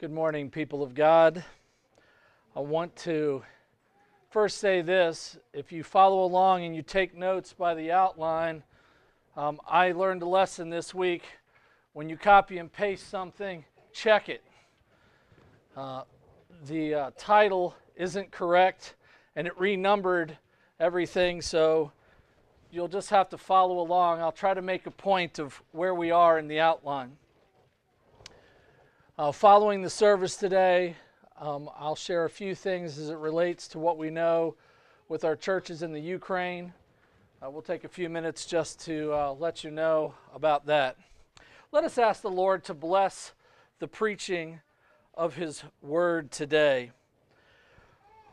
Good morning, people of God. I want to first say this. If you follow along and you take notes by the outline, um, I learned a lesson this week. When you copy and paste something, check it. Uh, the uh, title isn't correct and it renumbered everything, so you'll just have to follow along. I'll try to make a point of where we are in the outline. Uh, following the service today, um, I'll share a few things as it relates to what we know with our churches in the Ukraine. Uh, we'll take a few minutes just to uh, let you know about that. Let us ask the Lord to bless the preaching of His word today.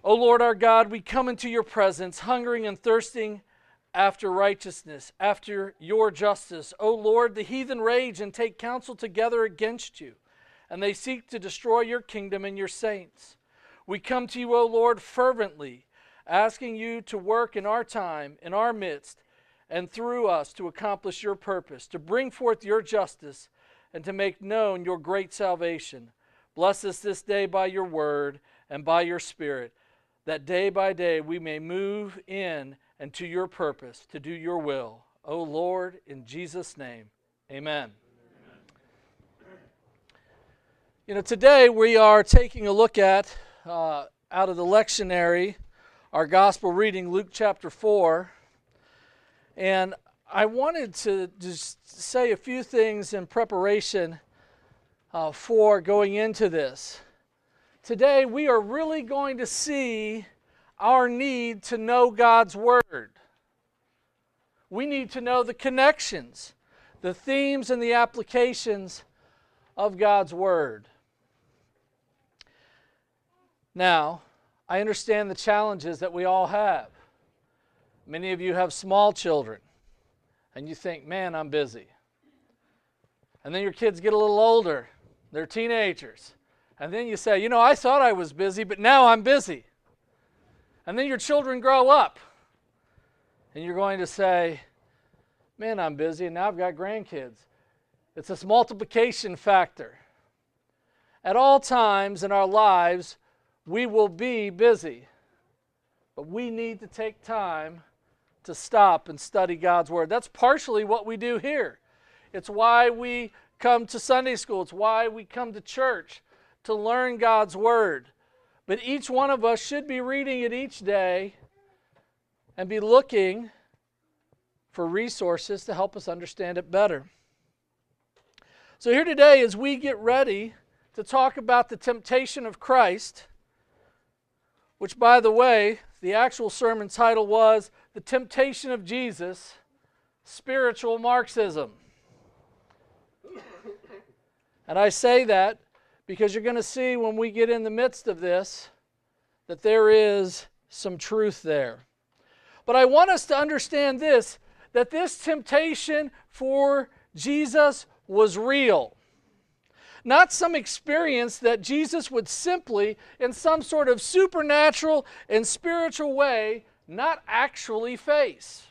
O Lord our God, we come into your presence, hungering and thirsting after righteousness, after your justice. O Lord, the heathen rage and take counsel together against you and they seek to destroy your kingdom and your saints. We come to you, O Lord, fervently, asking you to work in our time, in our midst, and through us to accomplish your purpose, to bring forth your justice, and to make known your great salvation. Bless us this day by your word and by your spirit, that day by day we may move in and to your purpose, to do your will. O Lord, in Jesus' name, amen. You know, today we are taking a look at, uh, out of the lectionary, our gospel reading, Luke chapter 4. And I wanted to just say a few things in preparation uh, for going into this. Today we are really going to see our need to know God's Word. We need to know the connections, the themes, and the applications of God's Word. Now, I understand the challenges that we all have. Many of you have small children, and you think, man, I'm busy. And then your kids get a little older, they're teenagers. And then you say, you know, I thought I was busy, but now I'm busy. And then your children grow up, and you're going to say, man, I'm busy, and now I've got grandkids. It's this multiplication factor. At all times in our lives, we will be busy. But we need to take time to stop and study God's Word. That's partially what we do here. It's why we come to Sunday school, it's why we come to church to learn God's Word. But each one of us should be reading it each day and be looking for resources to help us understand it better. So, here today, as we get ready to talk about the temptation of Christ, which, by the way, the actual sermon title was The Temptation of Jesus Spiritual Marxism. And I say that because you're going to see when we get in the midst of this that there is some truth there. But I want us to understand this that this temptation for Jesus was real not some experience that Jesus would simply, in some sort of supernatural and spiritual way, not actually face.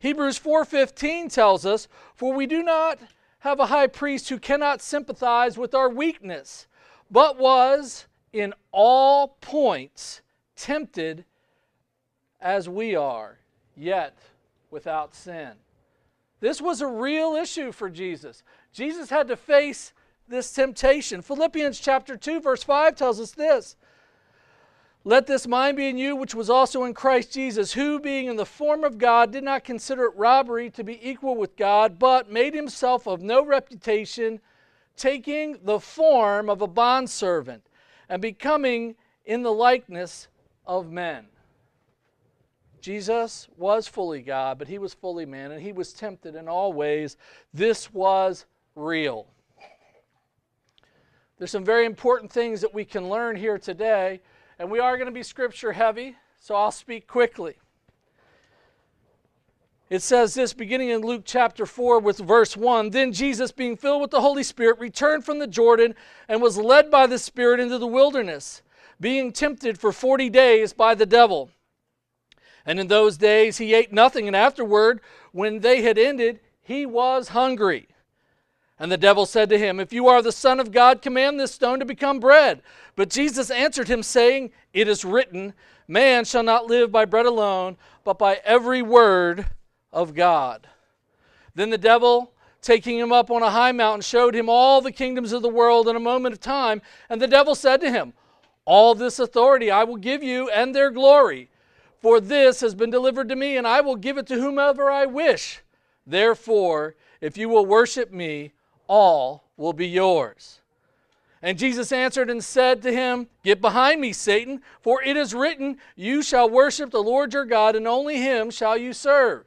Hebrews 4:15 tells us, "For we do not have a high priest who cannot sympathize with our weakness, but was in all points tempted as we are, yet without sin." This was a real issue for Jesus. Jesus had to face this temptation. Philippians chapter 2 verse 5 tells us this. Let this mind be in you, which was also in Christ Jesus, who, being in the form of God, did not consider it robbery to be equal with God, but made himself of no reputation, taking the form of a bondservant, and becoming in the likeness of men. Jesus was fully God, but he was fully man, and he was tempted in all ways. This was real. There's some very important things that we can learn here today, and we are going to be scripture heavy, so I'll speak quickly. It says this beginning in Luke chapter 4 with verse 1 Then Jesus, being filled with the Holy Spirit, returned from the Jordan and was led by the Spirit into the wilderness, being tempted for 40 days by the devil. And in those days he ate nothing, and afterward, when they had ended, he was hungry. And the devil said to him, If you are the Son of God, command this stone to become bread. But Jesus answered him, saying, It is written, Man shall not live by bread alone, but by every word of God. Then the devil, taking him up on a high mountain, showed him all the kingdoms of the world in a moment of time. And the devil said to him, All this authority I will give you and their glory. For this has been delivered to me, and I will give it to whomever I wish. Therefore, if you will worship me, all will be yours. And Jesus answered and said to him, Get behind me, Satan, for it is written, You shall worship the Lord your God, and only him shall you serve.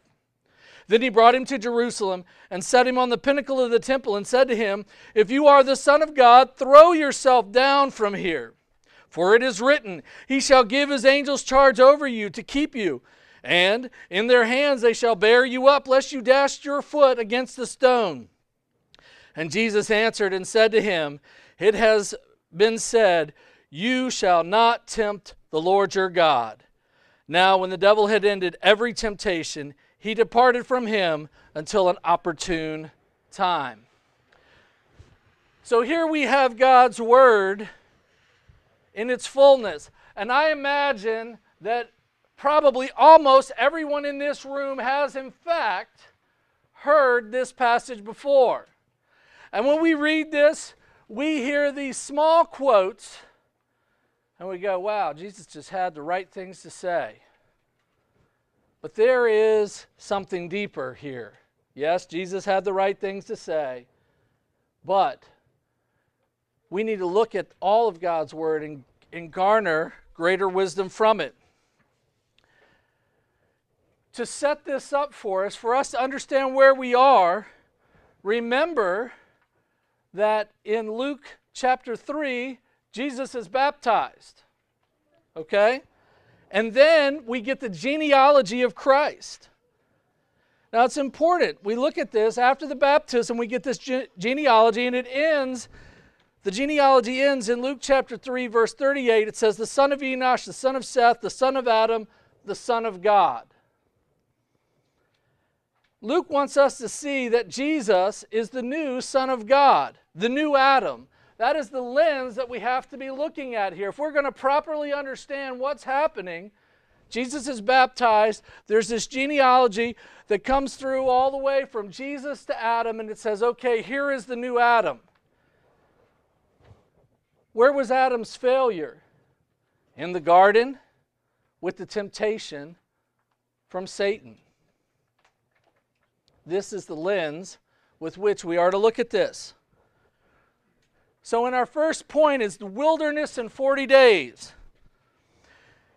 Then he brought him to Jerusalem and set him on the pinnacle of the temple and said to him, If you are the Son of God, throw yourself down from here. For it is written, He shall give his angels charge over you to keep you, and in their hands they shall bear you up, lest you dash your foot against a stone. And Jesus answered and said to him, It has been said, You shall not tempt the Lord your God. Now, when the devil had ended every temptation, he departed from him until an opportune time. So here we have God's word in its fullness. And I imagine that probably almost everyone in this room has, in fact, heard this passage before. And when we read this, we hear these small quotes and we go, wow, Jesus just had the right things to say. But there is something deeper here. Yes, Jesus had the right things to say, but we need to look at all of God's Word and, and garner greater wisdom from it. To set this up for us, for us to understand where we are, remember that in Luke chapter 3, Jesus is baptized. Okay? And then we get the genealogy of Christ. Now it's important. We look at this after the baptism, we get this ge- genealogy, and it ends. The genealogy ends in Luke chapter 3, verse 38. It says, The son of Enosh, the son of Seth, the son of Adam, the son of God. Luke wants us to see that Jesus is the new Son of God, the new Adam. That is the lens that we have to be looking at here. If we're going to properly understand what's happening, Jesus is baptized. There's this genealogy that comes through all the way from Jesus to Adam, and it says, okay, here is the new Adam. Where was Adam's failure? In the garden with the temptation from Satan. This is the lens with which we are to look at this. So, in our first point is the wilderness in 40 days.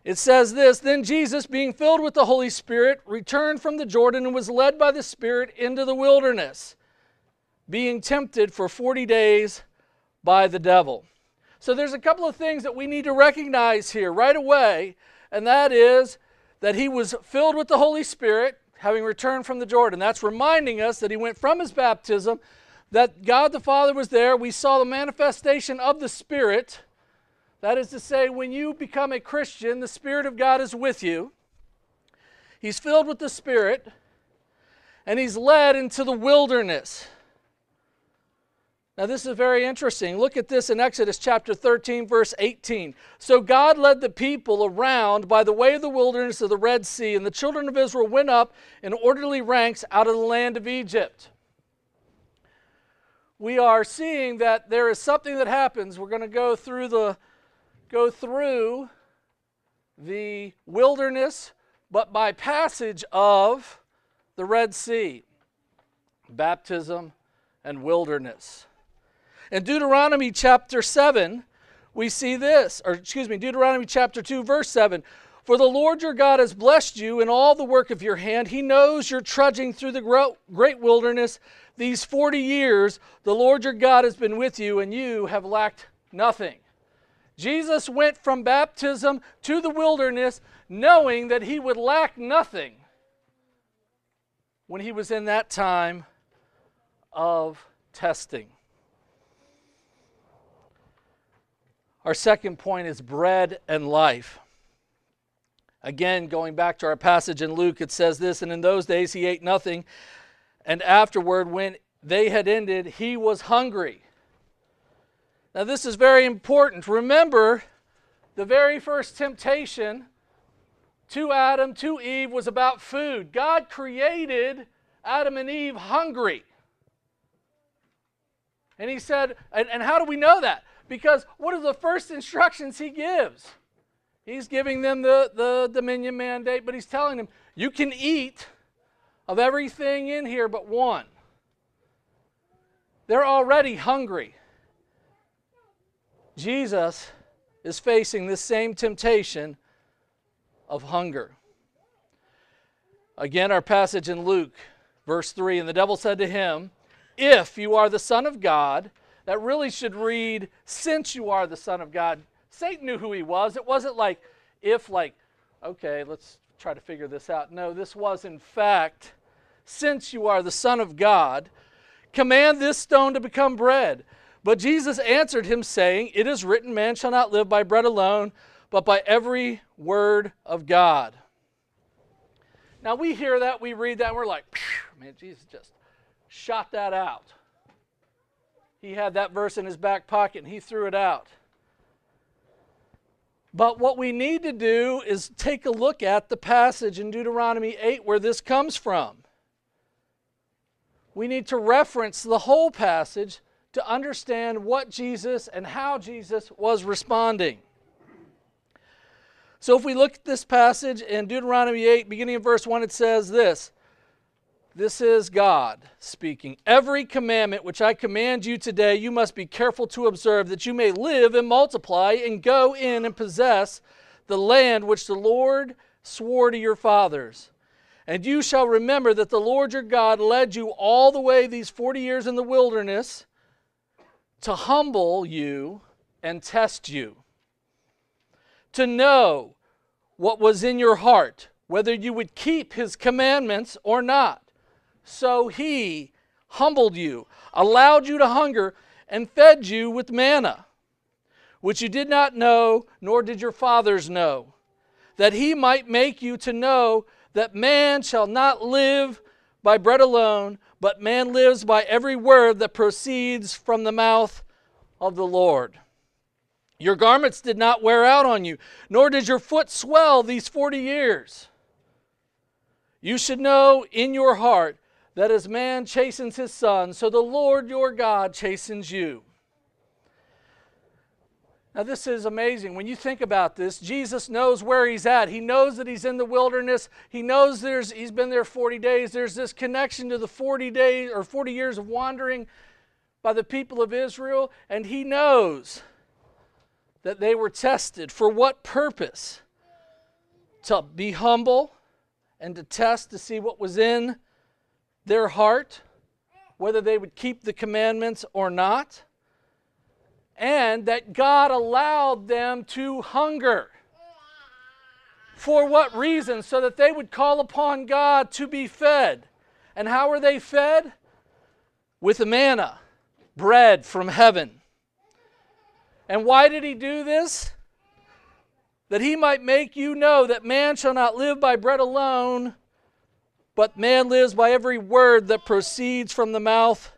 It says this Then Jesus, being filled with the Holy Spirit, returned from the Jordan and was led by the Spirit into the wilderness, being tempted for 40 days by the devil. So, there's a couple of things that we need to recognize here right away, and that is that he was filled with the Holy Spirit having returned from the Jordan. That's reminding us that he went from his baptism, that God the Father was there. We saw the manifestation of the Spirit. That is to say, when you become a Christian, the Spirit of God is with you. He's filled with the Spirit, and he's led into the wilderness. Now, this is very interesting. Look at this in Exodus chapter 13, verse 18. So God led the people around by the way of the wilderness of the Red Sea, and the children of Israel went up in orderly ranks out of the land of Egypt. We are seeing that there is something that happens. We're going to go through the go through the wilderness, but by passage of the Red Sea. Baptism and wilderness. In Deuteronomy chapter 7, we see this, or excuse me, Deuteronomy chapter 2, verse 7. For the Lord your God has blessed you in all the work of your hand. He knows you're trudging through the great wilderness these 40 years. The Lord your God has been with you, and you have lacked nothing. Jesus went from baptism to the wilderness knowing that he would lack nothing when he was in that time of testing. Our second point is bread and life. Again, going back to our passage in Luke, it says this And in those days he ate nothing, and afterward, when they had ended, he was hungry. Now, this is very important. Remember, the very first temptation to Adam, to Eve, was about food. God created Adam and Eve hungry. And he said, and, and how do we know that? Because what are the first instructions he gives? He's giving them the, the dominion mandate, but he's telling them, you can eat of everything in here but one. They're already hungry. Jesus is facing this same temptation of hunger. Again, our passage in Luke, verse 3 And the devil said to him, If you are the Son of God, that really should read, Since you are the Son of God. Satan knew who he was. It wasn't like, if, like, okay, let's try to figure this out. No, this was, in fact, since you are the Son of God, command this stone to become bread. But Jesus answered him, saying, It is written, Man shall not live by bread alone, but by every word of God. Now we hear that, we read that, and we're like, man, Jesus just shot that out. He had that verse in his back pocket and he threw it out. But what we need to do is take a look at the passage in Deuteronomy 8 where this comes from. We need to reference the whole passage to understand what Jesus and how Jesus was responding. So if we look at this passage in Deuteronomy 8, beginning in verse 1, it says this This is God speaking. Every commandment which I command you today, you must be careful to observe, that you may live and multiply and go in and possess the land which the Lord swore to your fathers. And you shall remember that the Lord your God led you all the way these 40 years in the wilderness to humble you and test you, to know what was in your heart, whether you would keep his commandments or not. So he humbled you, allowed you to hunger, and fed you with manna, which you did not know, nor did your fathers know, that he might make you to know that man shall not live by bread alone, but man lives by every word that proceeds from the mouth of the Lord. Your garments did not wear out on you, nor did your foot swell these 40 years. You should know in your heart that as man chastens his son, so the Lord your God chastens you. Now, this is amazing. When you think about this, Jesus knows where he's at. He knows that he's in the wilderness. He knows there's, he's been there 40 days. There's this connection to the 40 days or 40 years of wandering by the people of Israel. And he knows that they were tested. For what purpose? To be humble and to test to see what was in their heart, whether they would keep the commandments or not and that God allowed them to hunger. For what reason? So that they would call upon God to be fed. And how are they fed? With manna, bread from heaven. And why did he do this? That he might make you know that man shall not live by bread alone, but man lives by every word that proceeds from the mouth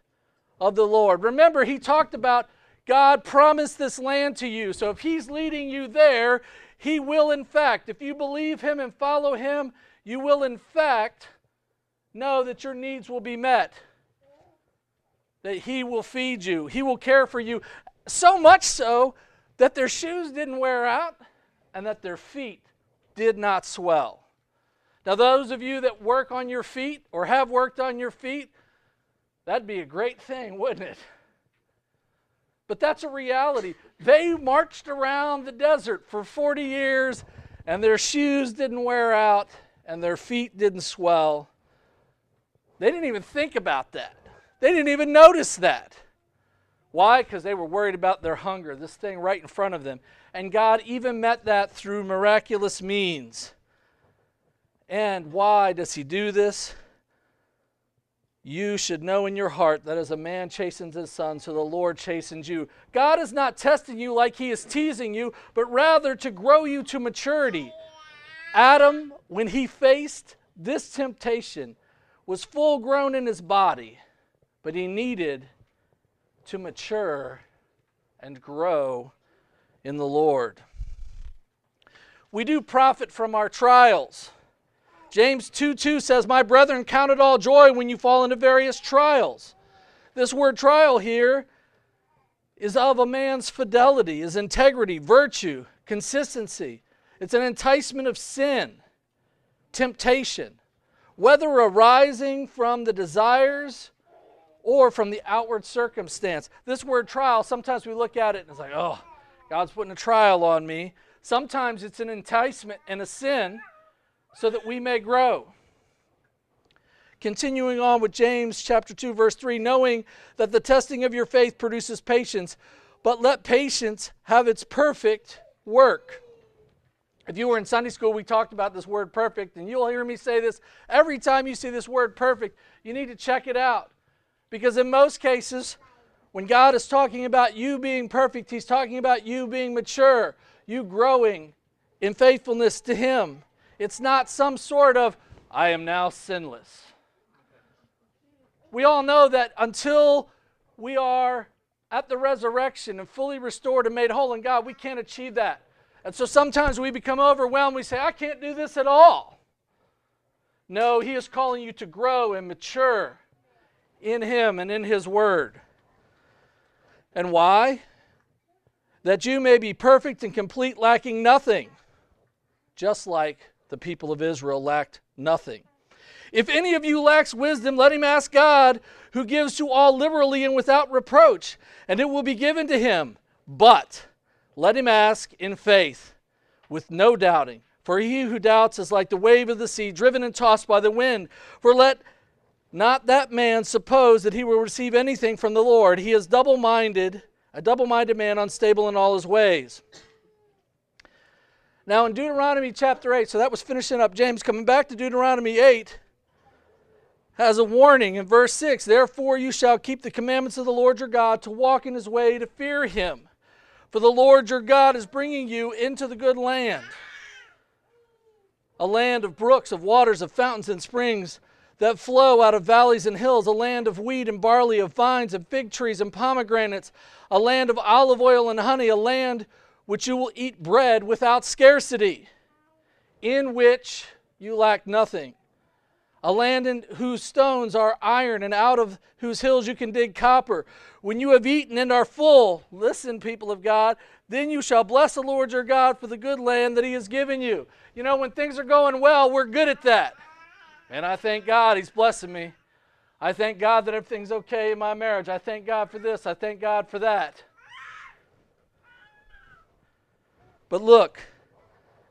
of the Lord. Remember, he talked about God promised this land to you. So if He's leading you there, He will, in fact, if you believe Him and follow Him, you will, in fact, know that your needs will be met. That He will feed you, He will care for you. So much so that their shoes didn't wear out and that their feet did not swell. Now, those of you that work on your feet or have worked on your feet, that'd be a great thing, wouldn't it? But that's a reality. They marched around the desert for 40 years and their shoes didn't wear out and their feet didn't swell. They didn't even think about that. They didn't even notice that. Why? Because they were worried about their hunger, this thing right in front of them. And God even met that through miraculous means. And why does He do this? you should know in your heart that as a man chastens his son, so the Lord chastens you. God is not testing you like he is teasing you, but rather to grow you to maturity. Adam, when he faced this temptation, was full grown in his body, but he needed to mature and grow in the Lord. We do profit from our trials. James 2 2 says, My brethren, count it all joy when you fall into various trials. This word trial here is of a man's fidelity, his integrity, virtue, consistency. It's an enticement of sin, temptation, whether arising from the desires or from the outward circumstance. This word trial, sometimes we look at it and it's like, oh, God's putting a trial on me. Sometimes it's an enticement and a sin so that we may grow. Continuing on with James chapter 2 verse 3, knowing that the testing of your faith produces patience, but let patience have its perfect work. If you were in Sunday school, we talked about this word perfect, and you'll hear me say this every time you see this word perfect, you need to check it out. Because in most cases, when God is talking about you being perfect, He's talking about you being mature, you growing in faithfulness to Him. It's not some sort of, I am now sinless. We all know that until we are at the resurrection and fully restored and made whole in God, we can't achieve that. And so sometimes we become overwhelmed. We say, I can't do this at all. No, He is calling you to grow and mature in Him and in His Word. And why? That you may be perfect and complete, lacking nothing, just like the people of Israel lacked nothing. If any of you lacks wisdom, let him ask God, who gives to all liberally and without reproach, and it will be given to him. But let him ask in faith, with no doubting. For he who doubts is like the wave of the sea, driven and tossed by the wind. For let not that man suppose that he will receive anything from the Lord. He is double minded, a double minded man, unstable in all his ways. Now, in Deuteronomy chapter 8, so that was finishing up James, coming back to Deuteronomy 8, has a warning in verse 6 Therefore, you shall keep the commandments of the Lord your God to walk in his way, to fear him. For the Lord your God is bringing you into the good land, a land of brooks, of waters, of fountains and springs that flow out of valleys and hills, a land of wheat and barley, of vines and fig trees and pomegranates, a land of olive oil and honey, a land which you will eat bread without scarcity, in which you lack nothing. A land in whose stones are iron, and out of whose hills you can dig copper. When you have eaten and are full, listen, people of God, then you shall bless the Lord your God for the good land that he has given you. You know, when things are going well, we're good at that. And I thank God he's blessing me. I thank God that everything's okay in my marriage. I thank God for this. I thank God for that. But look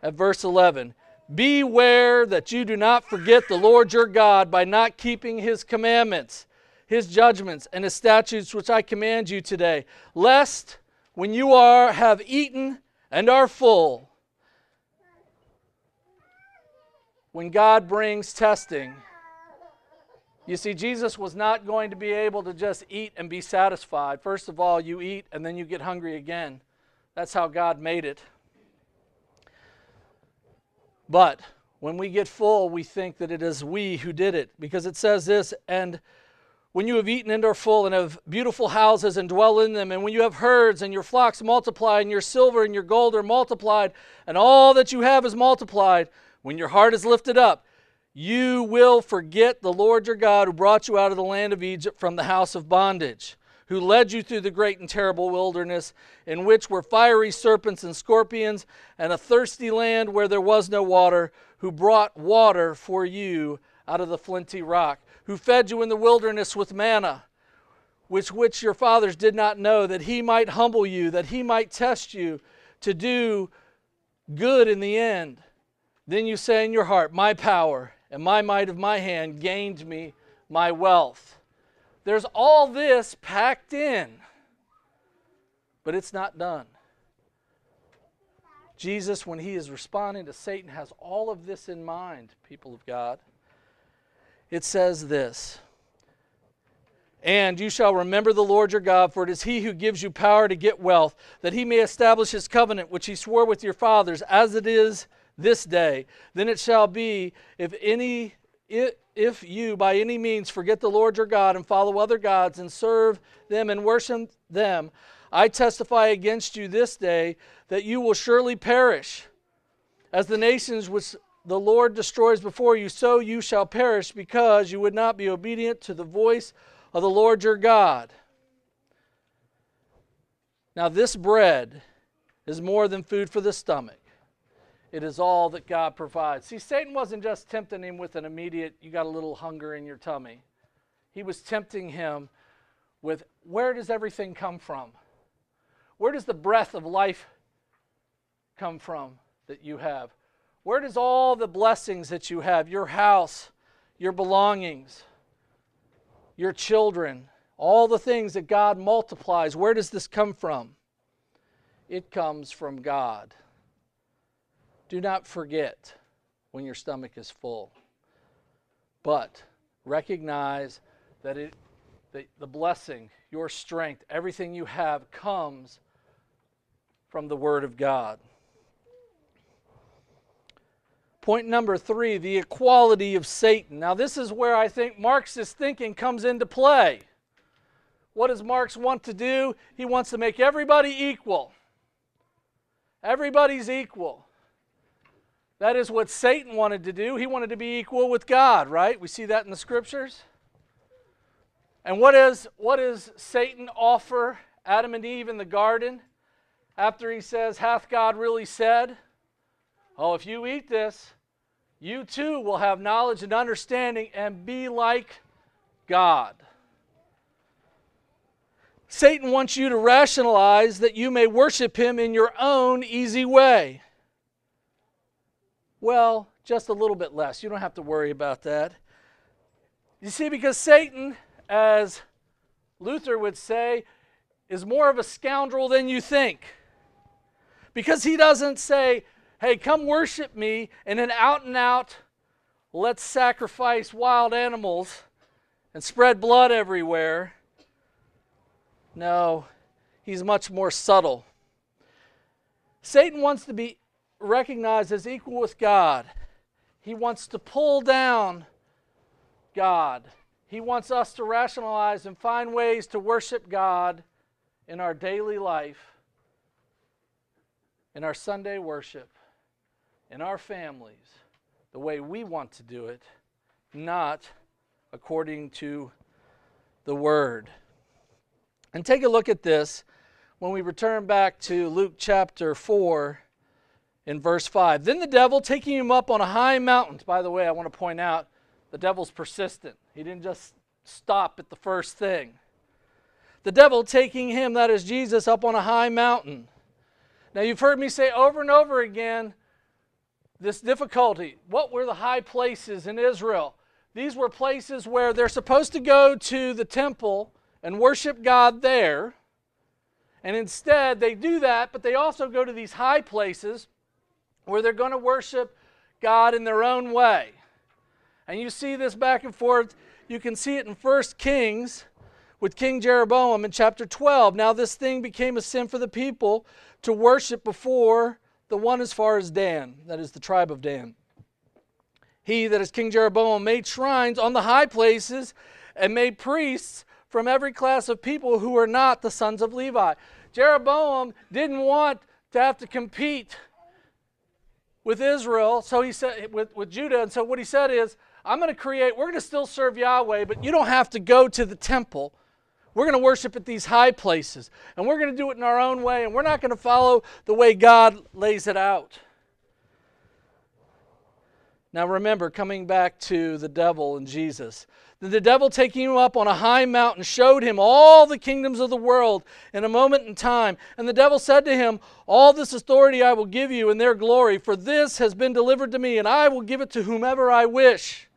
at verse 11. Beware that you do not forget the Lord your God by not keeping his commandments, his judgments, and his statutes which I command you today, lest when you are have eaten and are full, when God brings testing, you see, Jesus was not going to be able to just eat and be satisfied. First of all, you eat and then you get hungry again. That's how God made it. But when we get full, we think that it is we who did it. Because it says this, and when you have eaten and are full and have beautiful houses and dwell in them, and when you have herds and your flocks multiply, and your silver and your gold are multiplied, and all that you have is multiplied, when your heart is lifted up, you will forget the Lord your God who brought you out of the land of Egypt from the house of bondage who led you through the great and terrible wilderness, in which were fiery serpents and scorpions, and a thirsty land where there was no water, who brought water for you out of the flinty rock, who fed you in the wilderness with manna, which which your fathers did not know, that he might humble you, that he might test you to do good in the end. Then you say in your heart, My power and my might of my hand gained me my wealth. There's all this packed in, but it's not done. Jesus, when he is responding to Satan, has all of this in mind, people of God. It says this And you shall remember the Lord your God, for it is he who gives you power to get wealth, that he may establish his covenant, which he swore with your fathers, as it is this day. Then it shall be, if any if you by any means forget the Lord your God and follow other gods and serve them and worship them, I testify against you this day that you will surely perish. As the nations which the Lord destroys before you, so you shall perish because you would not be obedient to the voice of the Lord your God. Now, this bread is more than food for the stomach. It is all that God provides. See, Satan wasn't just tempting him with an immediate, you got a little hunger in your tummy. He was tempting him with, where does everything come from? Where does the breath of life come from that you have? Where does all the blessings that you have, your house, your belongings, your children, all the things that God multiplies, where does this come from? It comes from God. Do not forget when your stomach is full, but recognize that it, the, the blessing, your strength, everything you have comes from the Word of God. Point number three the equality of Satan. Now, this is where I think Marxist thinking comes into play. What does Marx want to do? He wants to make everybody equal. Everybody's equal. That is what Satan wanted to do. He wanted to be equal with God, right? We see that in the scriptures. And what is what does Satan offer Adam and Eve in the garden after he says, Hath God really said? Oh, if you eat this, you too will have knowledge and understanding and be like God. Satan wants you to rationalize that you may worship him in your own easy way. Well, just a little bit less. You don't have to worry about that. You see, because Satan, as Luther would say, is more of a scoundrel than you think. Because he doesn't say, hey, come worship me, and then out and out, let's sacrifice wild animals and spread blood everywhere. No, he's much more subtle. Satan wants to be recognized as equal with God. He wants to pull down God. He wants us to rationalize and find ways to worship God in our daily life, in our Sunday worship, in our families, the way we want to do it, not according to the Word. And take a look at this when we return back to Luke chapter 4 in verse 5. Then the devil, taking him up on a high mountain, by the way, I want to point out the devil's persistent. He didn't just stop at the first thing. The devil taking him, that is Jesus, up on a high mountain. Now, you've heard me say over and over again this difficulty. What were the high places in Israel? These were places where they're supposed to go to the temple and worship God there. And instead, they do that, but they also go to these high places where they're going to worship God in their own way. And you see this back and forth. You can see it in 1 Kings with King Jeroboam in chapter 12. Now, this thing became a sin for the people to worship before the one as far as Dan, that is the tribe of Dan. He, that is King Jeroboam, made shrines on the high places and made priests from every class of people who were not the sons of Levi. Jeroboam didn't want to have to compete with Israel, so he said with, with Judah, and so what he said is, I'm going to create, we're going to still serve Yahweh, but you don't have to go to the temple. We're going to worship at these high places, and we're going to do it in our own way, and we're not going to follow the way God lays it out. Now remember, coming back to the devil and Jesus, the devil taking him up on a high mountain showed him all the kingdoms of the world in a moment in time. And the devil said to him, All this authority I will give you in their glory, for this has been delivered to me, and I will give it to whomever I wish.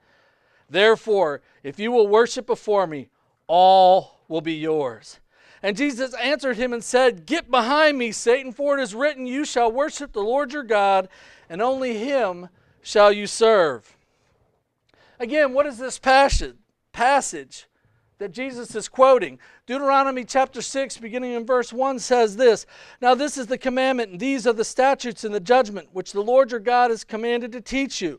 Therefore, if you will worship before me, all will be yours. And Jesus answered him and said, Get behind me, Satan, for it is written, You shall worship the Lord your God, and only him shall you serve. Again, what is this passage? passage that Jesus is quoting. Deuteronomy chapter 6, beginning in verse 1, says this Now this is the commandment, and these are the statutes and the judgment which the Lord your God has commanded to teach you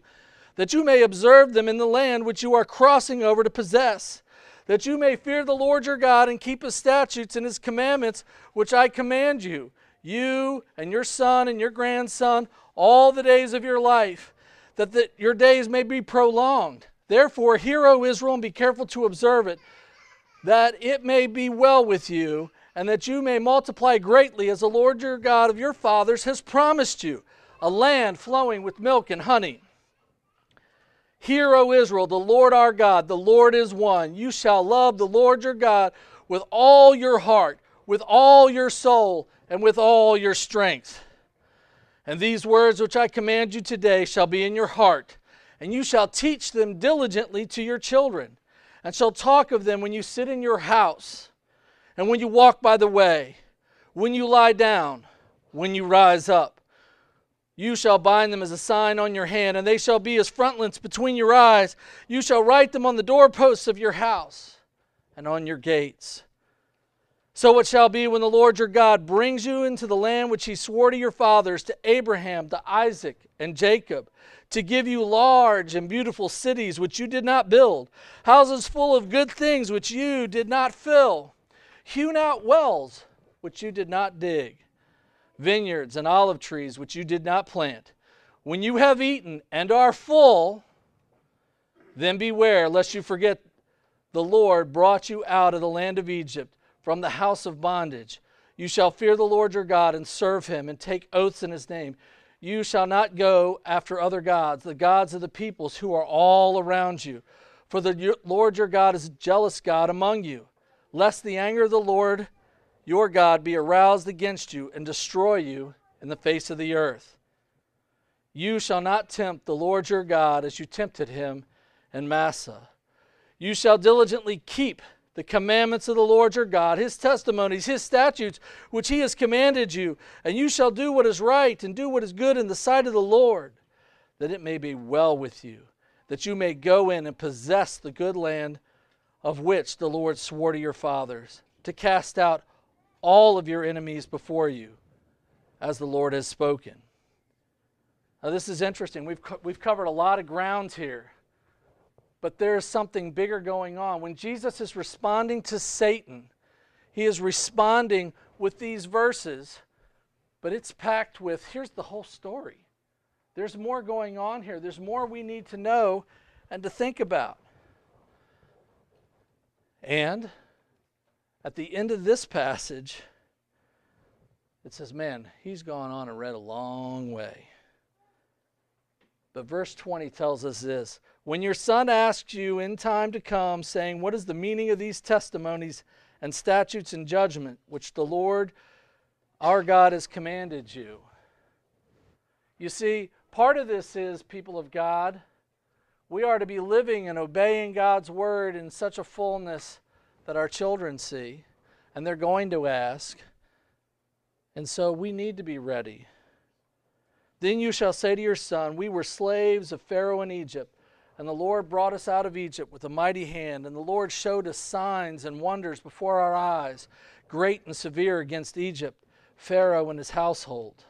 that you may observe them in the land which you are crossing over to possess, that you may fear the Lord your God and keep his statutes and his commandments, which I command you, you and your son and your grandson, all the days of your life, that the, your days may be prolonged. Therefore, hear, O Israel, and be careful to observe it, that it may be well with you, and that you may multiply greatly, as the Lord your God of your fathers has promised you, a land flowing with milk and honey. Hear, O Israel, the Lord our God, the Lord is one. You shall love the Lord your God with all your heart, with all your soul, and with all your strength. And these words which I command you today shall be in your heart, and you shall teach them diligently to your children, and shall talk of them when you sit in your house, and when you walk by the way, when you lie down, when you rise up. You shall bind them as a sign on your hand, and they shall be as frontlets between your eyes. You shall write them on the doorposts of your house and on your gates. So it shall be when the Lord your God brings you into the land which he swore to your fathers, to Abraham, to Isaac, and Jacob, to give you large and beautiful cities which you did not build, houses full of good things which you did not fill, hewn out wells which you did not dig vineyards and olive trees which you did not plant. When you have eaten and are full, then beware lest you forget the Lord brought you out of the land of Egypt from the house of bondage. You shall fear the Lord your God and serve him and take oaths in his name. You shall not go after other gods, the gods of the peoples who are all around you. For the Lord your God is a jealous God among you, lest the anger of the Lord your God be aroused against you and destroy you in the face of the earth. You shall not tempt the Lord your God as you tempted him in Massah. You shall diligently keep the commandments of the Lord your God, his testimonies, his statutes, which he has commanded you, and you shall do what is right and do what is good in the sight of the Lord, that it may be well with you, that you may go in and possess the good land of which the Lord swore to your fathers, to cast out all of your enemies before you, as the Lord has spoken. Now, this is interesting. We've, co- we've covered a lot of ground here, but there's something bigger going on. When Jesus is responding to Satan, he is responding with these verses, but it's packed with here's the whole story. There's more going on here, there's more we need to know and to think about. And at the end of this passage, it says, Man, he's gone on and read a long way. But verse 20 tells us this When your son asks you in time to come, saying, What is the meaning of these testimonies and statutes and judgment which the Lord our God has commanded you? You see, part of this is, people of God, we are to be living and obeying God's word in such a fullness that our children see, and they're going to ask. And so we need to be ready. Then you shall say to your son, We were slaves of Pharaoh in Egypt, and the Lord brought us out of Egypt with a mighty hand, and the Lord showed us signs and wonders before our eyes, great and severe against Egypt, Pharaoh and his household.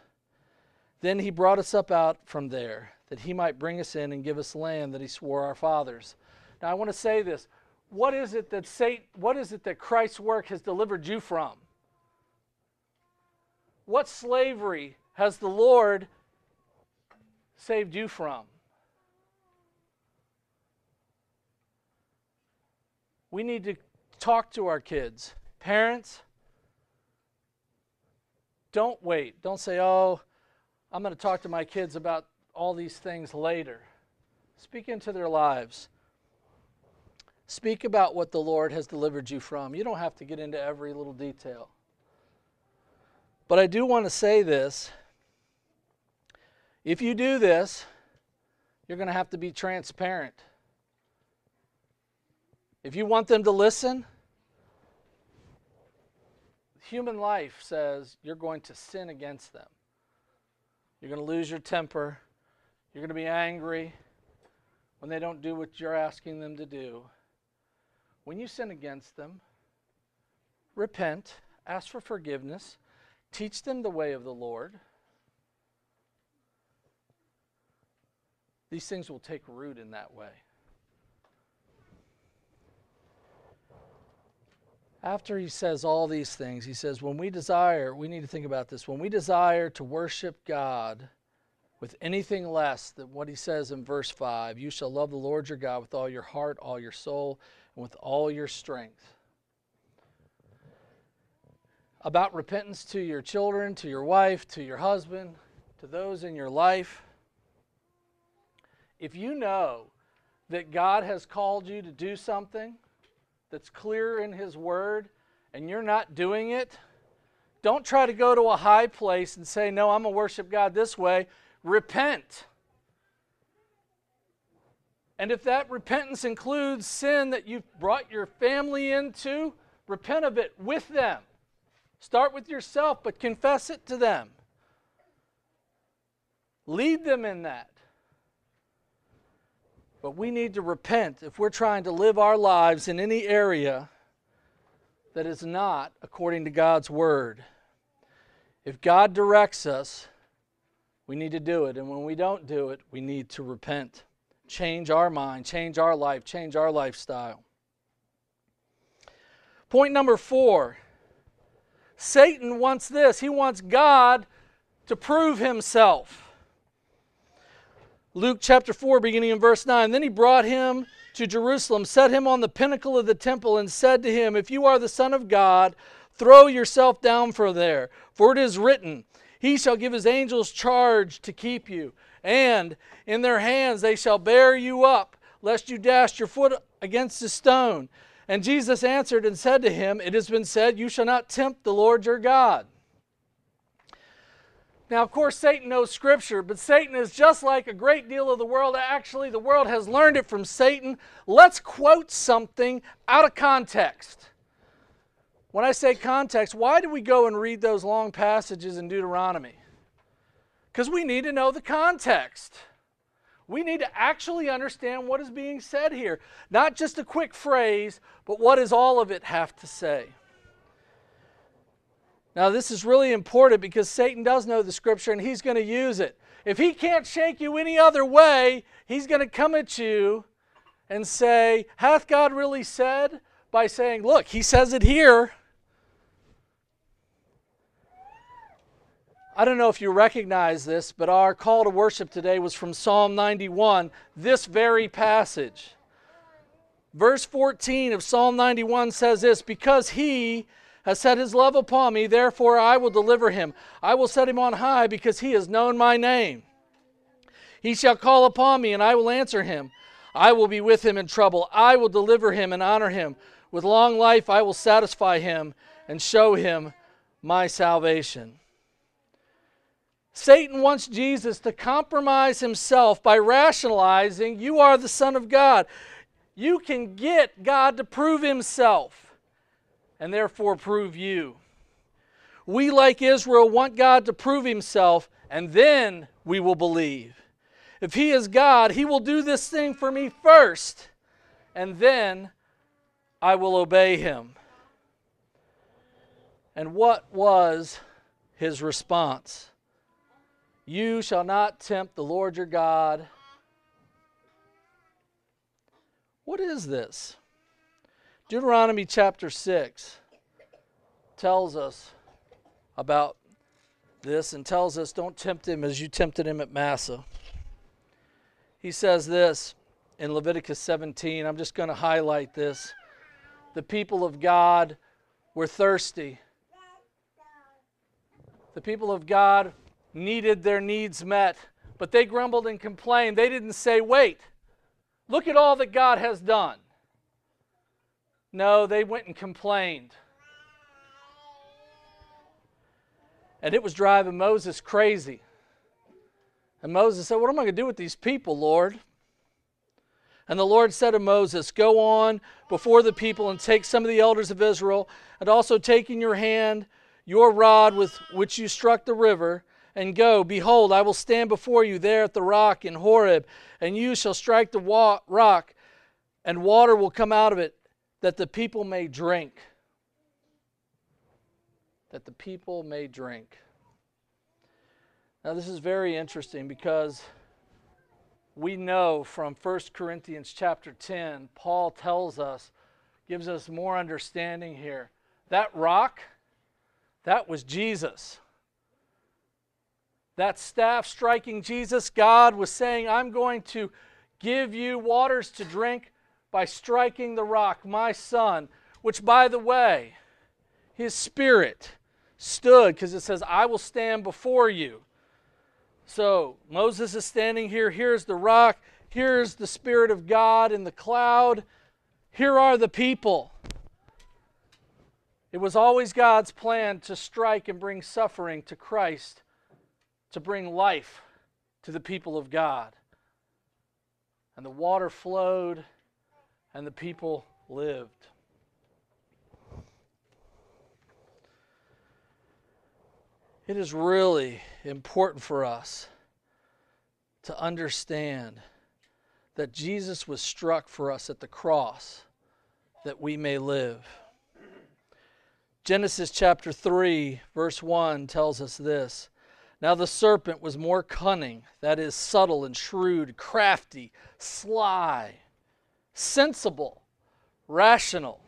Then he brought us up out from there, that he might bring us in and give us land that he swore our fathers. Now I want to say this what is it that Satan, what is it that Christ's work has delivered you from? What slavery has the Lord saved you from? We need to talk to our kids. Parents, don't wait. Don't say, oh, I'm going to talk to my kids about all these things later. Speak into their lives. Speak about what the Lord has delivered you from. You don't have to get into every little detail. But I do want to say this. If you do this, you're going to have to be transparent. If you want them to listen, human life says you're going to sin against them. You're going to lose your temper. You're going to be angry when they don't do what you're asking them to do. When you sin against them, repent, ask for forgiveness, teach them the way of the Lord. these things will take root in that way. After he says all these things, he says, when we desire, we need to think about this. When we desire to worship God with anything less than what he says in verse 5, you shall love the Lord your God with all your heart, all your soul, and with all your strength. About repentance to your children, to your wife, to your husband, to those in your life. If you know that God has called you to do something, that's clear in His Word and you're not doing it, don't try to go to a high place and say, No, I'm going to worship God this way. Repent. And if that repentance includes sin that you've brought your family into, repent of it with them. Start with yourself, but confess it to them. Lead them in that. But we need to repent if we're trying to live our lives in any area that is not according to God's Word. If God directs us, we need to do it. And when we don't do it, we need to repent. Change our mind, change our life, change our lifestyle. Point number four Satan wants this. He wants God to prove himself. Luke chapter 4, beginning in verse 9. Then he brought him to Jerusalem, set him on the pinnacle of the temple, and said to him, If you are the Son of God, throw yourself down from there. For it is written, He shall give his angels charge to keep you, and in their hands they shall bear you up, lest you dash your foot against a stone. And Jesus answered and said to him, It has been said, You shall not tempt the Lord your God. Now, of course, Satan knows Scripture, but Satan is just like a great deal of the world. Actually, the world has learned it from Satan. Let's quote something out of context. When I say context, why do we go and read those long passages in Deuteronomy? Because we need to know the context. We need to actually understand what is being said here. Not just a quick phrase, but what does all of it have to say? Now, this is really important because Satan does know the scripture and he's going to use it. If he can't shake you any other way, he's going to come at you and say, Hath God really said? By saying, Look, he says it here. I don't know if you recognize this, but our call to worship today was from Psalm 91, this very passage. Verse 14 of Psalm 91 says this Because he has set his love upon me, therefore I will deliver him. I will set him on high because he has known my name. He shall call upon me, and I will answer him. I will be with him in trouble. I will deliver him and honor him. With long life I will satisfy him and show him my salvation. Satan wants Jesus to compromise himself by rationalizing, You are the Son of God. You can get God to prove himself and therefore prove you. We, like Israel, want God to prove himself, and then we will believe. If he is God, he will do this thing for me first, and then I will obey him. And what was his response? You shall not tempt the Lord your God. What is this? Deuteronomy chapter 6 tells us about this and tells us don't tempt him as you tempted him at Massah. He says this in Leviticus 17. I'm just going to highlight this. The people of God were thirsty. The people of God needed their needs met, but they grumbled and complained. They didn't say, Wait, look at all that God has done. No, they went and complained. And it was driving Moses crazy. And Moses said, What am I going to do with these people, Lord? And the Lord said to Moses, Go on before the people and take some of the elders of Israel, and also take in your hand your rod with which you struck the river, and go. Behold, I will stand before you there at the rock in Horeb, and you shall strike the rock, and water will come out of it, that the people may drink. That the people may drink. Now, this is very interesting because we know from 1 Corinthians chapter 10, Paul tells us, gives us more understanding here. That rock, that was Jesus. That staff striking Jesus, God was saying, I'm going to give you waters to drink by striking the rock, my son, which, by the way, his spirit stood because it says, I will stand before you. So Moses is standing here. Here's the rock. Here's the Spirit of God in the cloud. Here are the people. It was always God's plan to strike and bring suffering to Christ, to bring life to the people of God. And the water flowed, and the people lived. It is really important for us to understand that Jesus was struck for us at the cross that we may live. Genesis chapter 3, verse 1 tells us this Now the serpent was more cunning, that is, subtle and shrewd, crafty, sly, sensible, rational,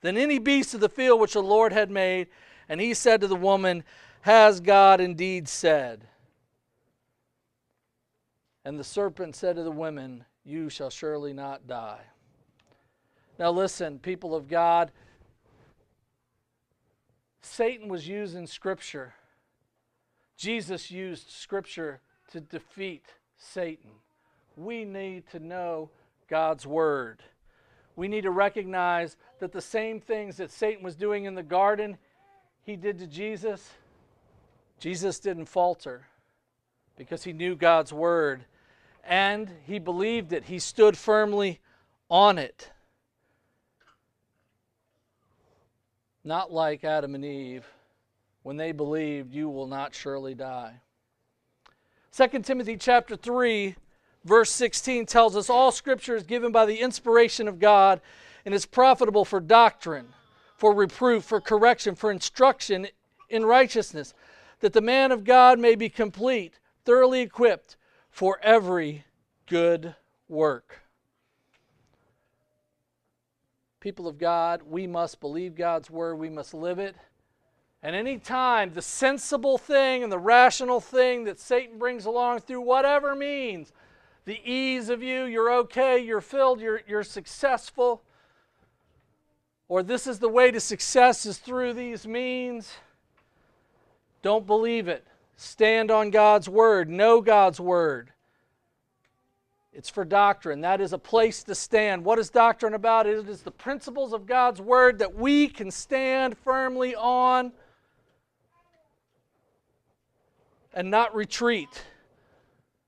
than any beast of the field which the Lord had made. And he said to the woman, Has God indeed said? And the serpent said to the women, You shall surely not die. Now, listen, people of God, Satan was used in Scripture. Jesus used Scripture to defeat Satan. We need to know God's Word. We need to recognize that the same things that Satan was doing in the garden, he did to Jesus. Jesus didn't falter because he knew God's Word and he believed it. He stood firmly on it. Not like Adam and Eve, when they believed, You will not surely die. 2 Timothy chapter 3, verse 16 tells us all scripture is given by the inspiration of God and is profitable for doctrine, for reproof, for correction, for instruction in righteousness, that the man of God may be complete, thoroughly equipped for every good work. People of God, we must believe God's word, we must live it. And any time the sensible thing and the rational thing that Satan brings along through whatever means, the ease of you, you're okay, you're filled, you're, you're successful, or this is the way to success is through these means, don't believe it. Stand on God's word, know God's word. It's for doctrine. That is a place to stand. What is doctrine about? It is the principles of God's word that we can stand firmly on and not retreat.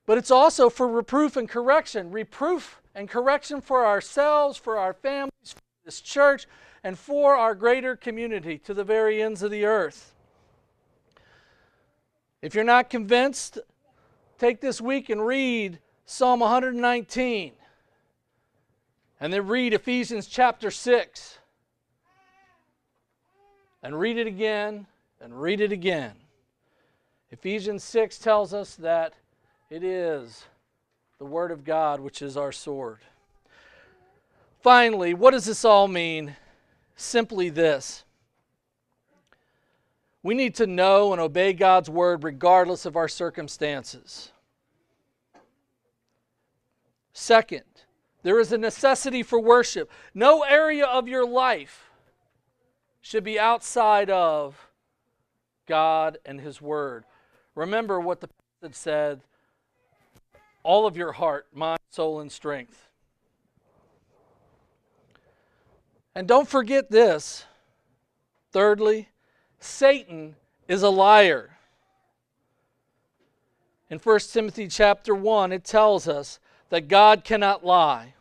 But it's also for reproof and correction. Reproof and correction for ourselves, for our families, for this church, and for our greater community to the very ends of the earth. If you're not convinced, take this week and read Psalm 119 and then read Ephesians chapter 6 and read it again and read it again. Ephesians 6 tells us that it is the Word of God which is our sword. Finally, what does this all mean? Simply this we need to know and obey God's word regardless of our circumstances. Second, there is a necessity for worship. No area of your life should be outside of God and His Word. Remember what the passage said all of your heart, mind, soul, and strength. And don't forget this. Thirdly, Satan is a liar. In 1 Timothy chapter 1, it tells us that God cannot lie.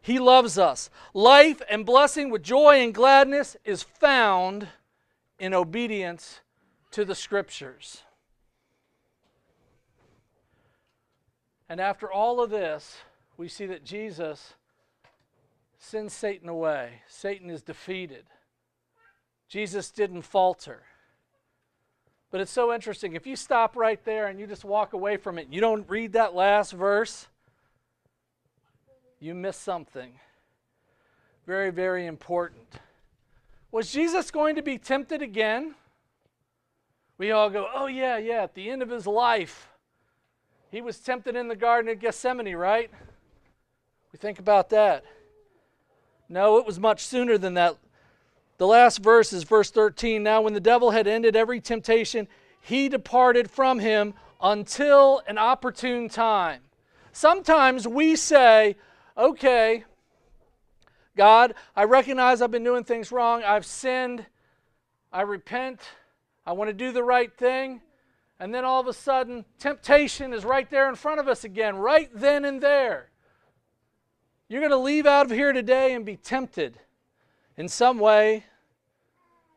He loves us. Life and blessing with joy and gladness is found in obedience to the Scriptures. And after all of this, we see that Jesus sends Satan away. Satan is defeated. Jesus didn't falter. But it's so interesting. If you stop right there and you just walk away from it, you don't read that last verse, you miss something very, very important. Was Jesus going to be tempted again? We all go, oh, yeah, yeah, at the end of his life. He was tempted in the Garden of Gethsemane, right? We think about that. No, it was much sooner than that. The last verse is verse 13. Now, when the devil had ended every temptation, he departed from him until an opportune time. Sometimes we say, okay, God, I recognize I've been doing things wrong. I've sinned. I repent. I want to do the right thing. And then all of a sudden, temptation is right there in front of us again, right then and there. You're going to leave out of here today and be tempted in some way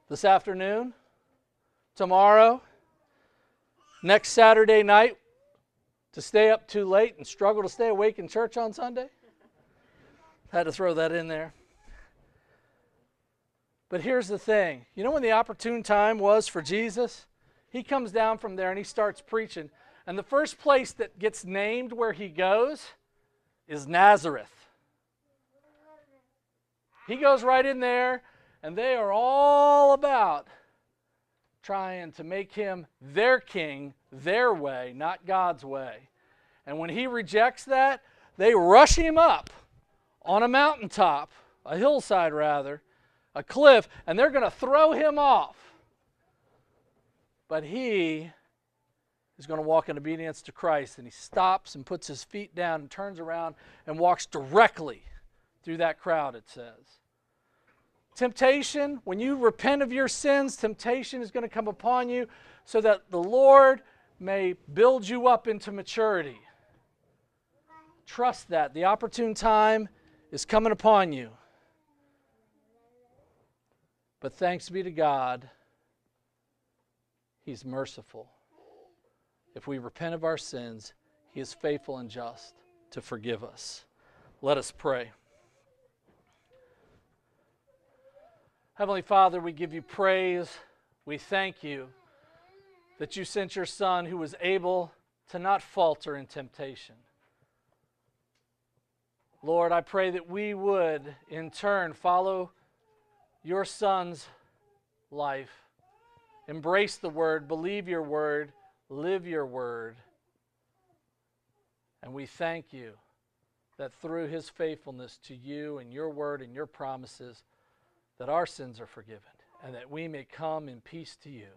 this afternoon, tomorrow, next Saturday night to stay up too late and struggle to stay awake in church on Sunday. Had to throw that in there. But here's the thing you know when the opportune time was for Jesus? He comes down from there and he starts preaching. And the first place that gets named where he goes is Nazareth. He goes right in there, and they are all about trying to make him their king their way, not God's way. And when he rejects that, they rush him up on a mountaintop, a hillside rather, a cliff, and they're going to throw him off. But he is going to walk in obedience to Christ, and he stops and puts his feet down and turns around and walks directly through that crowd, it says. Temptation, when you repent of your sins, temptation is going to come upon you so that the Lord may build you up into maturity. Trust that. The opportune time is coming upon you. But thanks be to God, He's merciful. If we repent of our sins, He is faithful and just to forgive us. Let us pray. Heavenly Father, we give you praise. We thank you that you sent your Son who was able to not falter in temptation. Lord, I pray that we would in turn follow your Son's life, embrace the Word, believe your Word, live your Word. And we thank you that through his faithfulness to you and your Word and your promises, that our sins are forgiven and that we may come in peace to you.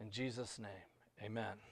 In Jesus' name, amen.